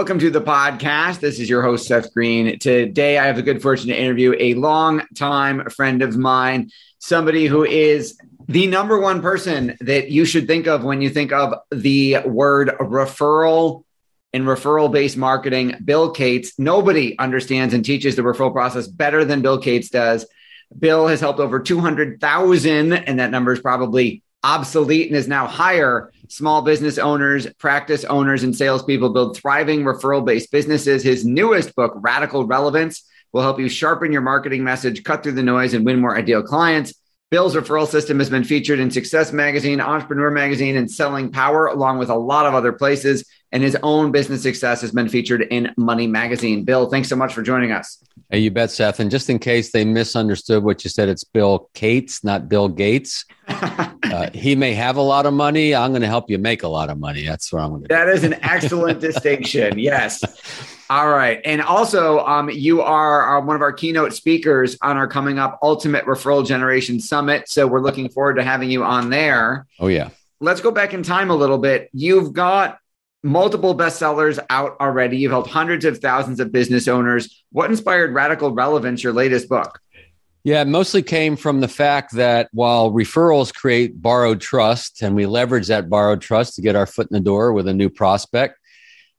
Welcome to the podcast. This is your host, Seth Greene. Today, I have the good fortune to interview a long-time friend of mine, somebody who is the number one person that you should think of when you think of the word referral and referral based marketing. Bill Cates. Nobody understands and teaches the referral process better than Bill Cates does. Bill has helped over 200,000, and that number is probably obsolete and is now higher small business owners, practice owners, and salespeople build thriving referral based businesses. His newest book, Radical Relevance, will help you sharpen your marketing message, cut through the noise, and win more ideal clients. Bill's referral system has been featured in Success Magazine, Entrepreneur Magazine, and Selling Power, along with a lot of other places. And his own business success has been featured in Money Magazine. Bill, thanks so much for joining us. Hey, you bet, Seth. And just in case they misunderstood what you said, it's Bill Cates, not Bill Gates. uh, he may have a lot of money. I'm going to help you make a lot of money. That's what I'm going to That do. is an excellent distinction. Yes. All right. And also, um, you are, are one of our keynote speakers on our coming up Ultimate Referral Generation Summit. So we're looking forward to having you on there. Oh, yeah. Let's go back in time a little bit. You've got multiple bestsellers out already. You've helped hundreds of thousands of business owners. What inspired Radical Relevance, your latest book? Yeah, it mostly came from the fact that while referrals create borrowed trust and we leverage that borrowed trust to get our foot in the door with a new prospect,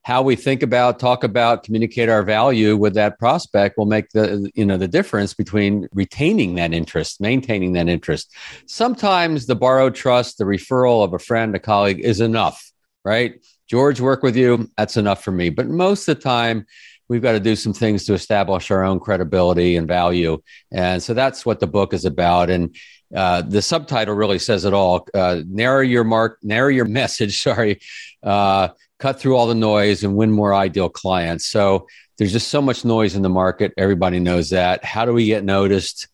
how we think about talk about communicate our value with that prospect will make the you know the difference between retaining that interest maintaining that interest. Sometimes the borrowed trust the referral of a friend a colleague is enough right? George work with you. That's enough for me. But most of the time we've got to do some things to establish our own credibility and value. And so that's what the book is about. And uh, the subtitle really says it all. Uh, narrow your mark narrow your message sorry uh, cut through all the noise and win more ideal clients. So there's just so much noise in the market. Everybody knows that. How do we get noticed?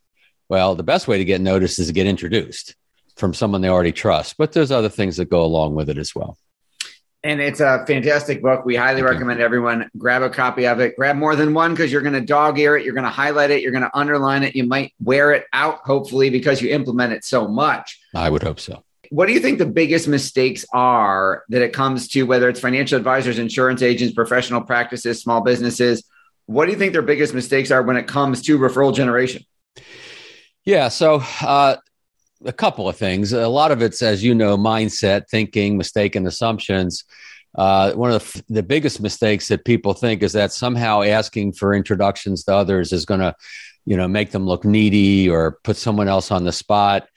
Well, the best way to get noticed is to get introduced from someone they already trust, but there's other things that go along with it as well. And it's a fantastic book. We highly okay. recommend everyone grab a copy of it. Grab more than one because you're going to dog ear it. You're going to highlight it. You're going to underline it. You might wear it out, hopefully, because you implement it so much. I would hope so what do you think the biggest mistakes are that it comes to whether it's financial advisors, insurance agents, professional practices, small businesses? What do you think their biggest mistakes are when it comes to referral generation? Yeah, so uh, a couple of things. A lot of it's, as you know, mindset, thinking, mistaken assumptions. Uh, one of the, the biggest mistakes that people think is that somehow asking for introductions to others is going to, you know, make them look needy or put someone else on the spot.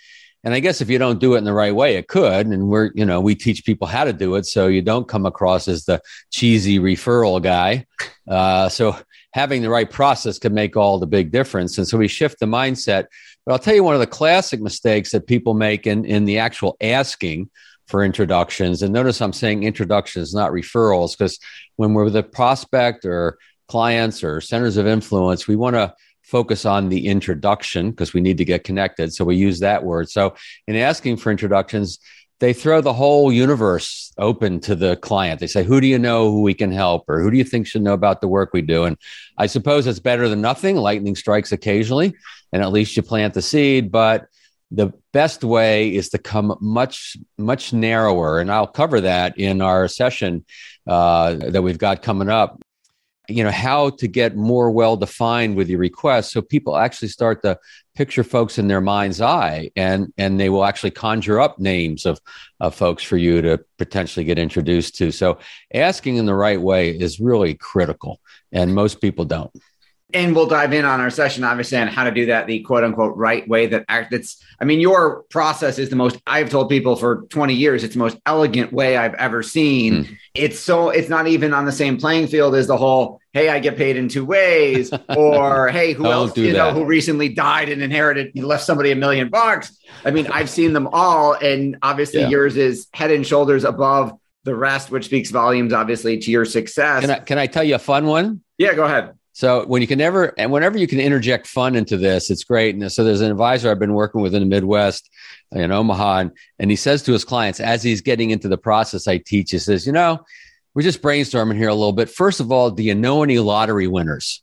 And I guess if you don't do it in the right way, it could. And we're, you know, we teach people how to do it so you don't come across as the cheesy referral guy. Uh, so having the right process can make all the big difference. And so we shift the mindset. But I'll tell you one of the classic mistakes that people make in, in the actual asking for introductions. And notice I'm saying introductions, not referrals, because when we're with a prospect or clients or centers of influence, we want to focus on the introduction because we need to get connected. So we use that word. So in asking for introductions, they throw the whole universe open to the client. They say, Who do you know who we can help? Or who do you think should know about the work we do? And I suppose it's better than nothing. Lightning strikes occasionally, and at least you plant the seed. But the best way is to come much, much narrower. And I'll cover that in our session uh, that we've got coming up you know how to get more well defined with your request so people actually start to picture folks in their mind's eye and and they will actually conjure up names of of folks for you to potentially get introduced to. So asking in the right way is really critical and most people don't. And we'll dive in on our session obviously on how to do that the quote unquote right way that act it's i mean your process is the most i've told people for 20 years it's the most elegant way i've ever seen. Mm. it's so it's not even on the same playing field as the whole hey i get paid in two ways or hey who else do you that. know who recently died and inherited left somebody a million bucks i mean i've seen them all and obviously yeah. yours is head and shoulders above the rest which speaks volumes obviously to your success can I, can I tell you a fun one yeah go ahead So when you can never and whenever you can interject fun into this, it's great. And so there's an advisor I've been working with in the Midwest in Omaha, and, and he says to his clients as he's getting into the process I teach, he says, you know, we're just brainstorming here a little bit. First of all, do you know any lottery winners?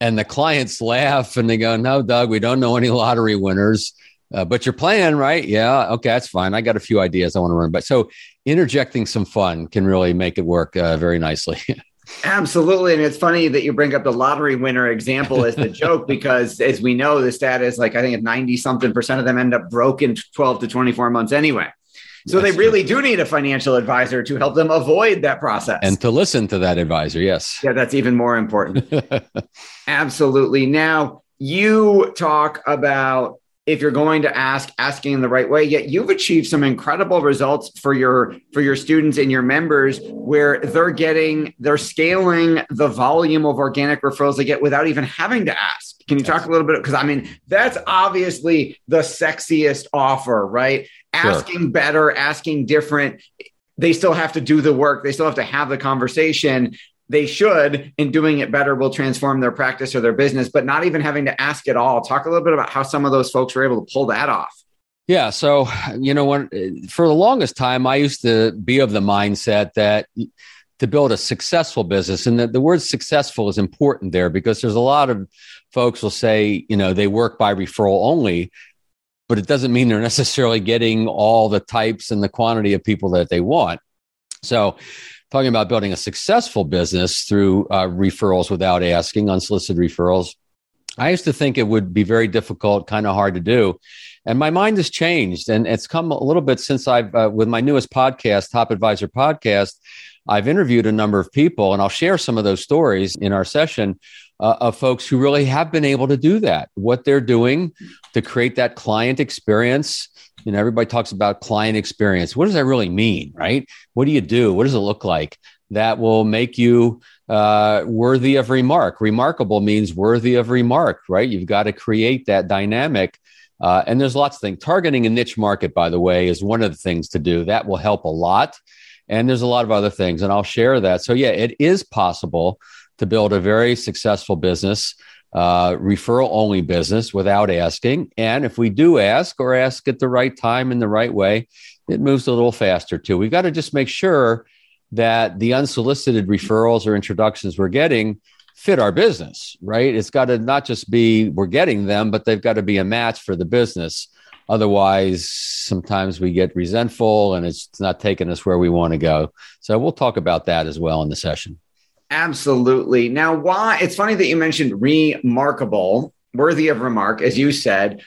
And the clients laugh and they go, no, Doug, we don't know any lottery winners. Uh, but you're playing, right? Yeah. Okay. That's fine. I got a few ideas I want to run. But so interjecting some fun can really make it work uh, very nicely. Absolutely. And it's funny that you bring up the lottery winner example as the joke because, as we know, the stat is like, I think 90 something percent of them end up broke in 12 to 24 months anyway. So That's they really do need a financial advisor to help them avoid that process. And to listen to that advisor. Yes. Yeah, that's even more important. Absolutely. Now, you talk about if you're going to ask asking in the right way yet you've achieved some incredible results for your for your students and your members where they're getting they're scaling the volume of organic referrals they get without even having to ask. Can you talk a little bit because i mean that's obviously the sexiest offer right? Sure. asking better asking different they still have to do the work they still have to have the conversation they should in doing it better will transform their practice or their business but not even having to ask at all. Talk a little bit about how some of those folks were able to pull that off. Yeah so you know when for the longest time i used to be of the mindset that to build a successful business and the, the word successful is important there because there's a lot of folks will say you know they work by referral only but it doesn't mean they're necessarily getting all the types and the quantity of people that they want. So talking about building a successful business through uh, referrals without asking, unsolicited referrals. I used to think it would be very difficult, kind of hard to do. And my mind has changed. And it's come a little bit since I've, uh, with my newest podcast, Top Advisor Podcast, I've interviewed a number of people, and I'll share some of those stories in our session uh, of folks who really have been able to do that, what they're doing to create that client experience you know everybody talks about client experience. What does that really mean right? What do you do? What does it look like that will make you uh, worthy of remark? Remarkable means worthy of remark right? You've got to create that dynamic uh, and there's lots of things. Targeting a niche market by the way is one of the things to do. That will help a lot and there's a lot of other things and i'll share that. So yeah it is possible to build a very successful business uh, referral only business without asking. And if we do ask or ask at the right time in the right way, it moves a little faster too. We've got to just make sure that the unsolicited referrals or introductions we're getting fit our business, right? It's got to not just be we're getting them, but they've got to be a match for the business. Otherwise, sometimes we get resentful and it's not taking us where we want to go. So we'll talk about that as well in the session. Absolutely. Now, why it's funny that you mentioned remarkable, worthy of remark, as you said.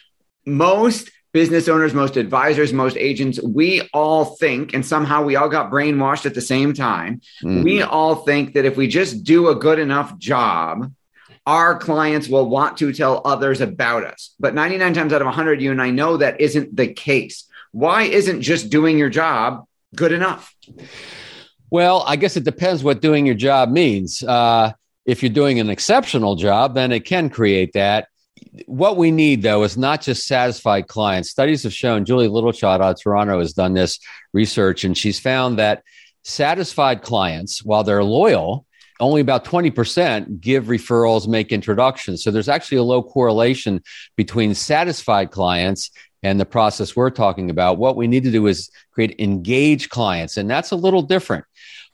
Most business owners, most advisors, most agents, we all think, and somehow we all got brainwashed at the same time. Mm-hmm. We all think that if we just do a good enough job, our clients will want to tell others about us. But 99 times out of 100, you and I know that isn't the case. Why isn't just doing your job good enough? Well, I guess it depends what doing your job means. Uh, if you're doing an exceptional job, then it can create that. What we need, though, is not just satisfied clients. Studies have shown, Julie Littlechild out of Toronto has done this research, and she's found that satisfied clients, while they're loyal, only about 20% give referrals, make introductions. So there's actually a low correlation between satisfied clients and the process we're talking about. What we need to do is create engaged clients, and that's a little different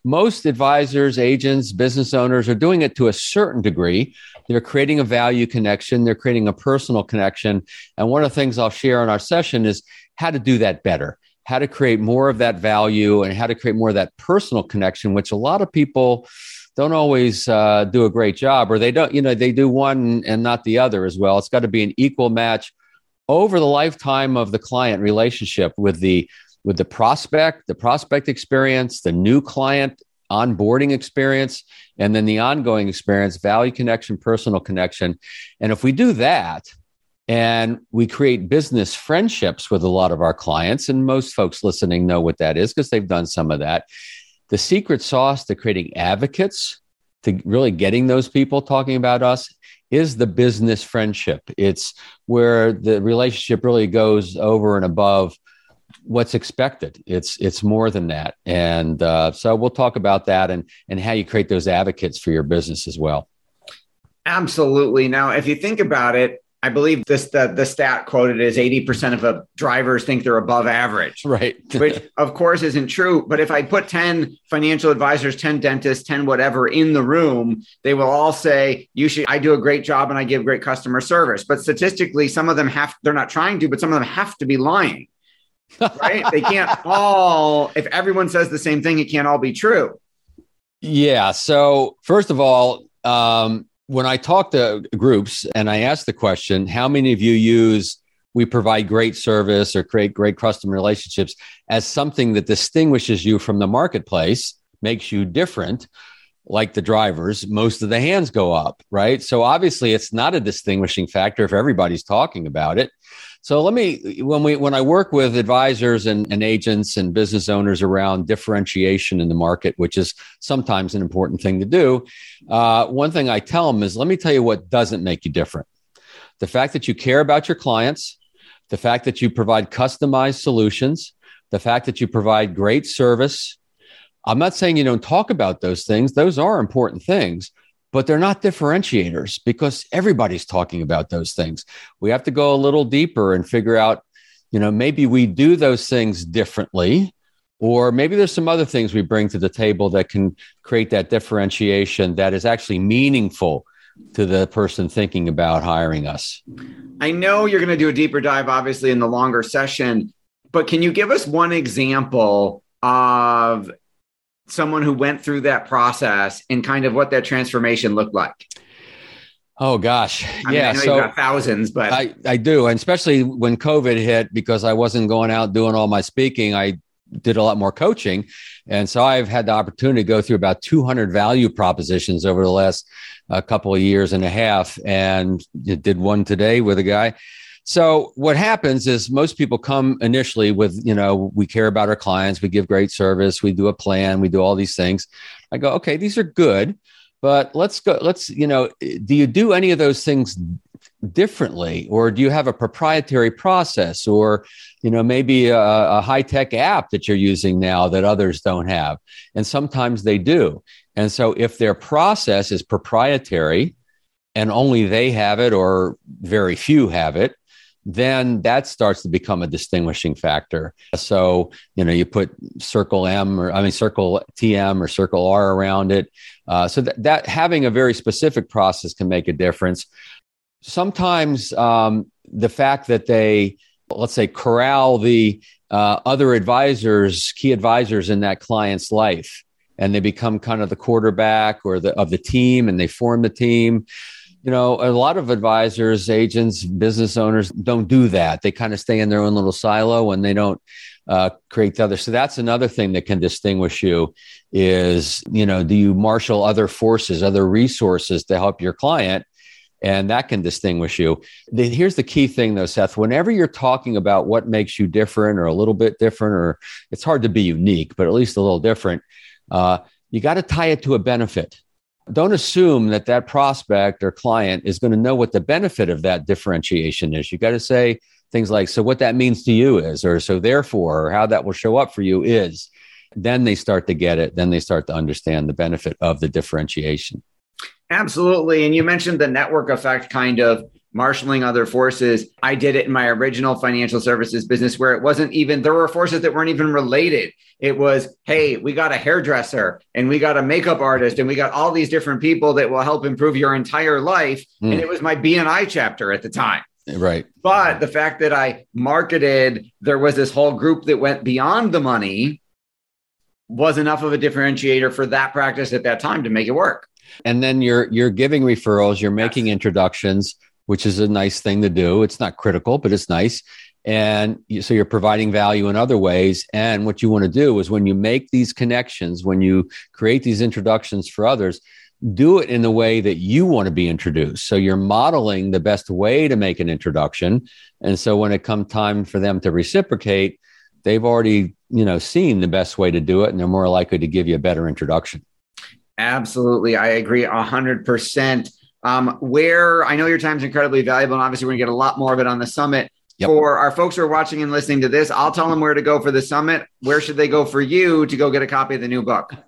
most advisors, agents, business owners are doing it to a certain degree. They're creating a value connection, they're creating a personal connection. And one of the things I'll share in our session is how to do that better, how to create more of that value and how to create more of that personal connection, which a lot of people don't always uh, do a great job, or they don't, you know, they do one and not the other as well. It's got to be an equal match over the lifetime of the client relationship with the with the prospect, the prospect experience, the new client onboarding experience, and then the ongoing experience, value connection, personal connection. And if we do that, and we create business friendships with a lot of our clients, and most folks listening know what that is because they've done some of that. The secret sauce to creating advocates, to really getting those people talking about us, is the business friendship. It's where the relationship really goes over and above what's expected. It's it's more than that, and uh, so we'll talk about that and and how you create those advocates for your business as well. Absolutely. Now, if you think about it, I believe this the, the stat quoted is 80% of a drivers think they're above average. Right. which of course isn't true. But if I put 10 financial advisors, 10 dentists, 10 whatever in the room, they will all say, you should I do a great job and I give great customer service. But statistically, some of them have they're not trying to, but some of them have to be lying. right? they can't all, if everyone says the same thing, it can't all be true. Yeah. So first of all, um, when I talk to groups and I ask the question, how many of you use we provide great service or create great customer relationships as something that distinguishes you from the marketplace, makes you different, like the drivers, most of the hands go up, right? So obviously it's not a distinguishing factor if everybody's talking about it. So let me when we when I work with advisors and, and agents and business owners around differentiation in the market, which is sometimes an important thing to do, uh, one thing I tell them is let me tell you what doesn't make you different. The fact that you care about your clients, the fact that you provide customized solutions, the fact that you provide great service. I'm not saying you don't talk about those things; those are important things but they're not differentiators because everybody's talking about those things. We have to go a little deeper and figure out, you know, maybe we do those things differently, or maybe there's some other things we bring to the table that can create that differentiation that is actually meaningful to the person thinking about hiring us. I know you're going to do a deeper dive, obviously, in the longer session, but can you give us one example of someone who went through that process and kind of what that transformation looked like? Oh gosh, I yeah. Mean, so thousands, but I I do, and especially when COVID hit, because I wasn't going out doing all my speaking, I did a lot more coaching, and so I've had the opportunity to go through about 200 value propositions over the last uh, couple of years and a half, and did one today with a guy so what happens is most people come initially with, you know, we care about our clients, we give great service, we do a plan, we do all these things. I go, okay, these are good, but let's go, let's, you know, do you do any of those things differently? Or do you have a proprietary process? Or you know maybe a, a high-tech app that you're using now that others don't have? And sometimes they do. And so if their process is proprietary and only they have it or very few have it then that starts to become a distinguishing factor. So, you know, you put circle M or I mean, circle TM or circle R around it. Uh, so that, that having a very specific process can make a difference. Sometimes um, the fact that they, let's say, corral the uh, other advisors, key advisors in that client's life, and they become kind of the quarterback or the of the team, and they form the team you know, a lot of advisors, agents, business owners don't do that. They kind of stay in their own little silo and they don't uh, create the other. So that's another thing that can distinguish you is, you know, do you marshal other forces, other resources to help your client? And that can distinguish you. Here's the key thing, though, Seth. Whenever you're talking about what makes you different or a little bit different, or it's hard to be unique, but at least a little different, uh, you got to tie it to a benefit don't assume that that prospect or client is going to know what the benefit of that differentiation is. You got to say things like, so what that means to you is, or so therefore, or how that will show up for you is. Then they start to get it. Then they start to understand the benefit of the differentiation. Absolutely. And you mentioned the network effect kind of marshaling other forces. I did it in my original financial services business where it wasn't even, there were forces that weren't even related. It was, hey, we got a hairdresser and we got a makeup artist and we got all these different people that will help improve your entire life. Mm. And it was my BNI chapter at the time. Right. But the fact that I marketed, there was this whole group that went beyond the money was enough of a differentiator for that practice at that time to make it work. And then you're you're giving referrals, you're making yes. introductions, which is a nice thing to do. It's not critical, but it's nice. And so you're providing value in other ways. And what you want to do is when you make these connections, when you create these introductions for others, do it in the way that you want to be introduced. So you're modeling the best way to make an introduction. And so when it comes time for them to reciprocate, they've already, you know, seen the best way to do it and they're more likely to give you a better introduction. Absolutely. I agree a hundred percent. Um, where I know your time is incredibly valuable, and obviously we're gonna get a lot more of it on the summit. Yep. For our folks who are watching and listening to this, I'll tell them where to go for the summit. Where should they go for you to go get a copy of the new book?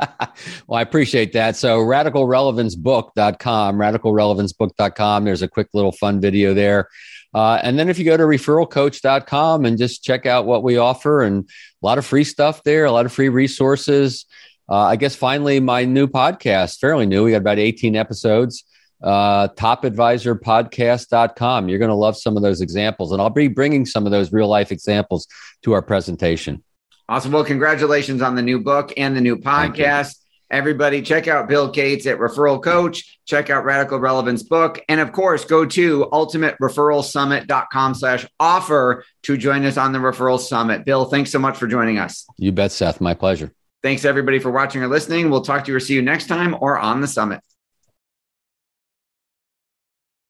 well, I appreciate that. So radicalrelevancebook.com, radicalrelevancebook.com. There's a quick little fun video there. Uh, and then if you go to referralcoach.com and just check out what we offer and a lot of free stuff there, a lot of free resources. Uh, I guess finally, my new podcast, fairly new. We got about 18 episodes uh, topadvisorpodcast.com. You're going to love some of those examples, and I'll be bringing some of those real life examples to our presentation. Awesome. Well, congratulations on the new book and the new podcast. Everybody, check out Bill Cates at Referral Coach. Check out Radical Relevance book, and of course, go to ultimatereferralsummit.com slash offer to join us on the Referral Summit. Bill, thanks so much for joining us. You bet, Seth. My pleasure. Thanks everybody for watching or listening. We'll talk to you or see you next time or on the summit.